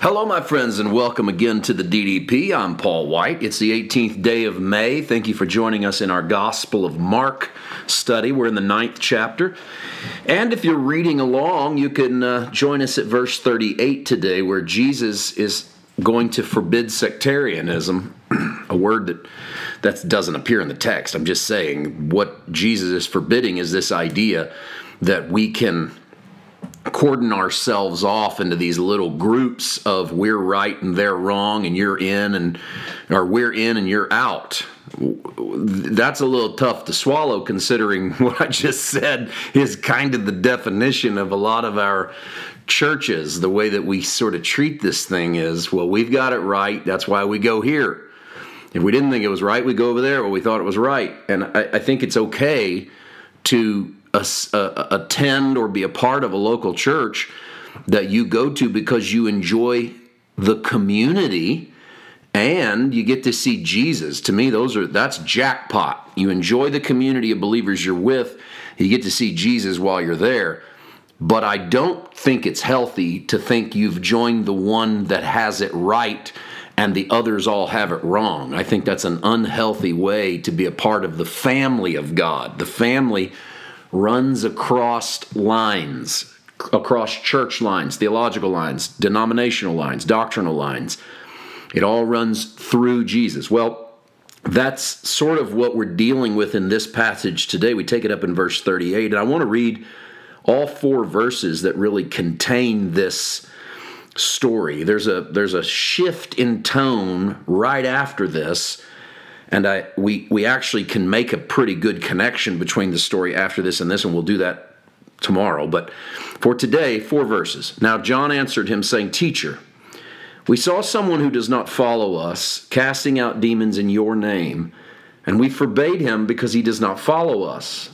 Hello, my friends, and welcome again to the DDP. I'm Paul White. It's the 18th day of May. Thank you for joining us in our Gospel of Mark study. We're in the ninth chapter. And if you're reading along, you can uh, join us at verse 38 today, where Jesus is going to forbid sectarianism, a word that that doesn't appear in the text. I'm just saying what Jesus is forbidding is this idea that we can cordon ourselves off into these little groups of we're right and they're wrong and you're in and or we're in and you're out. That's a little tough to swallow considering what i just said is kind of the definition of a lot of our churches the way that we sort of treat this thing is well we've got it right that's why we go here. If we didn't think it was right we go over there well we thought it was right. And i, I think it's okay to attend or be a part of a local church that you go to because you enjoy the community and you get to see Jesus. To me, those are that's jackpot. You enjoy the community of believers you're with, you get to see Jesus while you're there. But I don't think it's healthy to think you've joined the one that has it right and the others all have it wrong. I think that's an unhealthy way to be a part of the family of God. The family runs across lines, across church lines, theological lines, denominational lines, doctrinal lines. It all runs through Jesus. Well, that's sort of what we're dealing with in this passage today. We take it up in verse 38, and I want to read all four verses that really contain this story. There's a there's a shift in tone right after this and I we we actually can make a pretty good connection between the story after this and this, and we'll do that tomorrow. But for today, four verses. Now John answered him, saying, Teacher, we saw someone who does not follow us casting out demons in your name, and we forbade him because he does not follow us.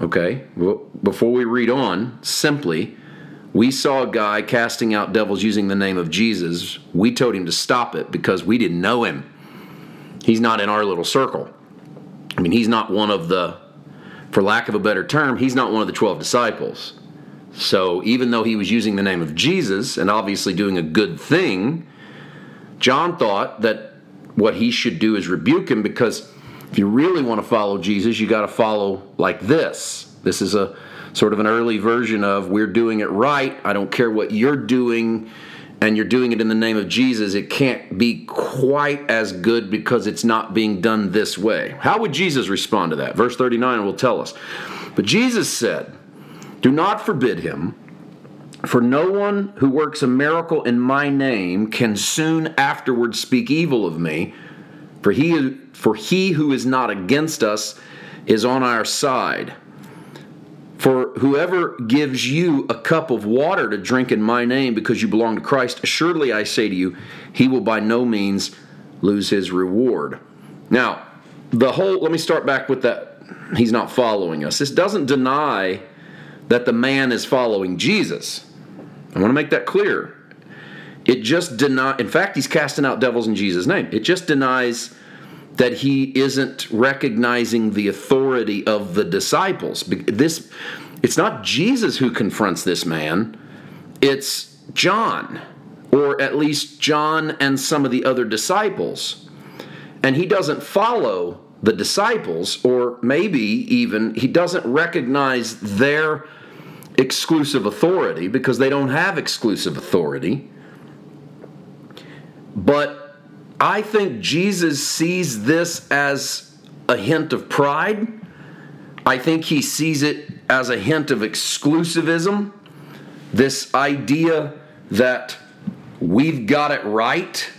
Okay, well, before we read on, simply, we saw a guy casting out devils using the name of Jesus. We told him to stop it because we didn't know him. He's not in our little circle. I mean, he's not one of the, for lack of a better term, he's not one of the 12 disciples. So even though he was using the name of Jesus and obviously doing a good thing, John thought that what he should do is rebuke him because if you really want to follow Jesus, you got to follow like this. This is a sort of an early version of we're doing it right. I don't care what you're doing and you're doing it in the name of Jesus, it can't be quite as good because it's not being done this way. How would Jesus respond to that? Verse 39 will tell us. But Jesus said, Do not forbid him, for no one who works a miracle in my name can soon afterwards speak evil of me, for he, for he who is not against us is on our side. For whoever gives you a cup of water to drink in my name because you belong to Christ, assuredly I say to you, he will by no means lose his reward. Now, the whole, let me start back with that. He's not following us. This doesn't deny that the man is following Jesus. I want to make that clear. It just deny in fact he's casting out devils in Jesus name. It just denies that he isn't recognizing the authority of the disciples. This it's not Jesus who confronts this man, it's John, or at least John and some of the other disciples. And he doesn't follow the disciples, or maybe even he doesn't recognize their exclusive authority because they don't have exclusive authority. But I think Jesus sees this as a hint of pride. I think he sees it as a hint of exclusivism. This idea that we've got it right.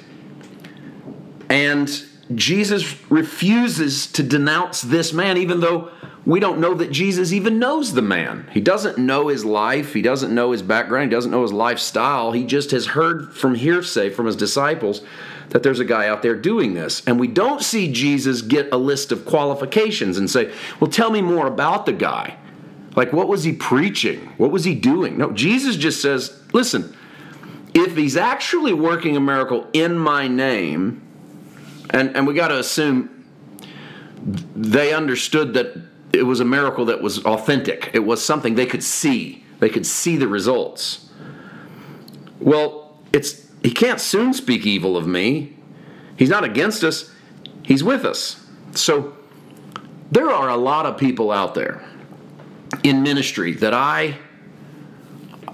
And Jesus refuses to denounce this man, even though we don't know that Jesus even knows the man. He doesn't know his life, he doesn't know his background, he doesn't know his lifestyle. He just has heard from hearsay from his disciples that there's a guy out there doing this. And we don't see Jesus get a list of qualifications and say, well, tell me more about the guy. Like, what was he preaching? What was he doing? No, Jesus just says, listen, if he's actually working a miracle in my name, and, and we got to assume they understood that it was a miracle that was authentic, it was something they could see, they could see the results Well, it's he can't soon speak evil of me. He's not against us. He's with us. So there are a lot of people out there in ministry that I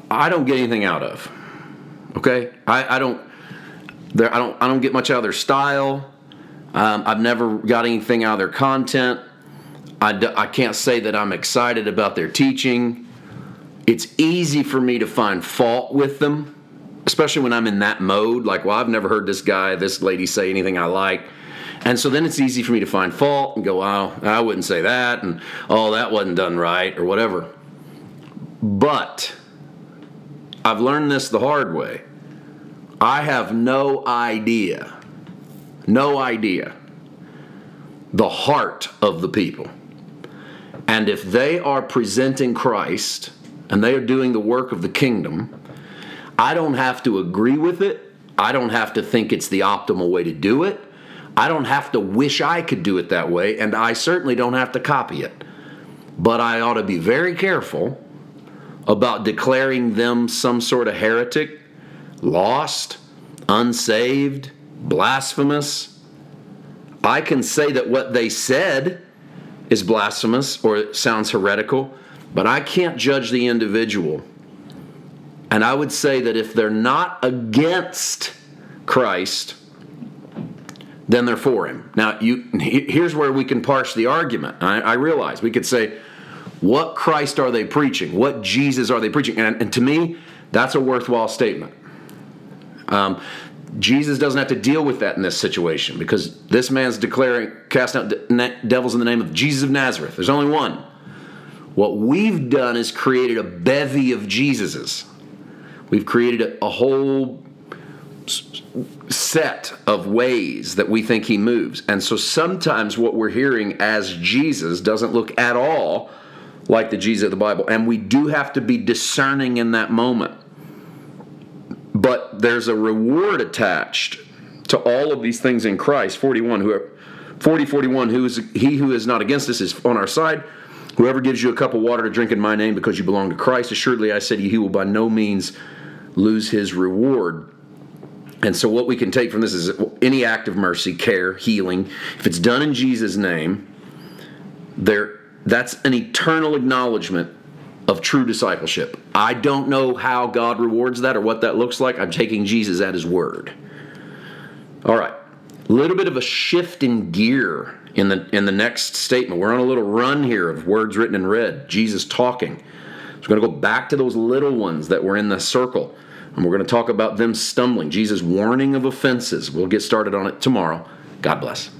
I don't get anything out of. Okay, I, I don't there I don't I don't get much out of their style. Um, I've never got anything out of their content. I, d- I can't say that I'm excited about their teaching. It's easy for me to find fault with them, especially when I'm in that mode. Like, well, I've never heard this guy, this lady say anything I like. And so then it's easy for me to find fault and go, oh, I wouldn't say that, and oh, that wasn't done right, or whatever. But I've learned this the hard way. I have no idea, no idea the heart of the people. And if they are presenting Christ and they are doing the work of the kingdom, I don't have to agree with it. I don't have to think it's the optimal way to do it. I don't have to wish I could do it that way, and I certainly don't have to copy it. But I ought to be very careful about declaring them some sort of heretic, lost, unsaved, blasphemous. I can say that what they said is blasphemous or sounds heretical, but I can't judge the individual. And I would say that if they're not against Christ, then they're for him. Now, you here's where we can parse the argument. I, I realize we could say, what Christ are they preaching? What Jesus are they preaching? And, and to me, that's a worthwhile statement. Um, Jesus doesn't have to deal with that in this situation because this man's declaring, casting out devils in the name of Jesus of Nazareth. There's only one. What we've done is created a bevy of Jesuses. We've created a, a whole set of ways that we think he moves. And so sometimes what we're hearing as Jesus doesn't look at all like the Jesus of the Bible. And we do have to be discerning in that moment. But there's a reward attached to all of these things in Christ. 41, who 40, 41, who is he who is not against us is on our side. Whoever gives you a cup of water to drink in my name because you belong to Christ, assuredly I you, he will by no means lose his reward. And so, what we can take from this is any act of mercy, care, healing, if it's done in Jesus' name, there that's an eternal acknowledgement of true discipleship. I don't know how God rewards that or what that looks like. I'm taking Jesus at his word. All right. A little bit of a shift in gear in the in the next statement. We're on a little run here of words written in red. Jesus talking. So we're going to go back to those little ones that were in the circle. And we're going to talk about them stumbling. Jesus warning of offenses. We'll get started on it tomorrow. God bless.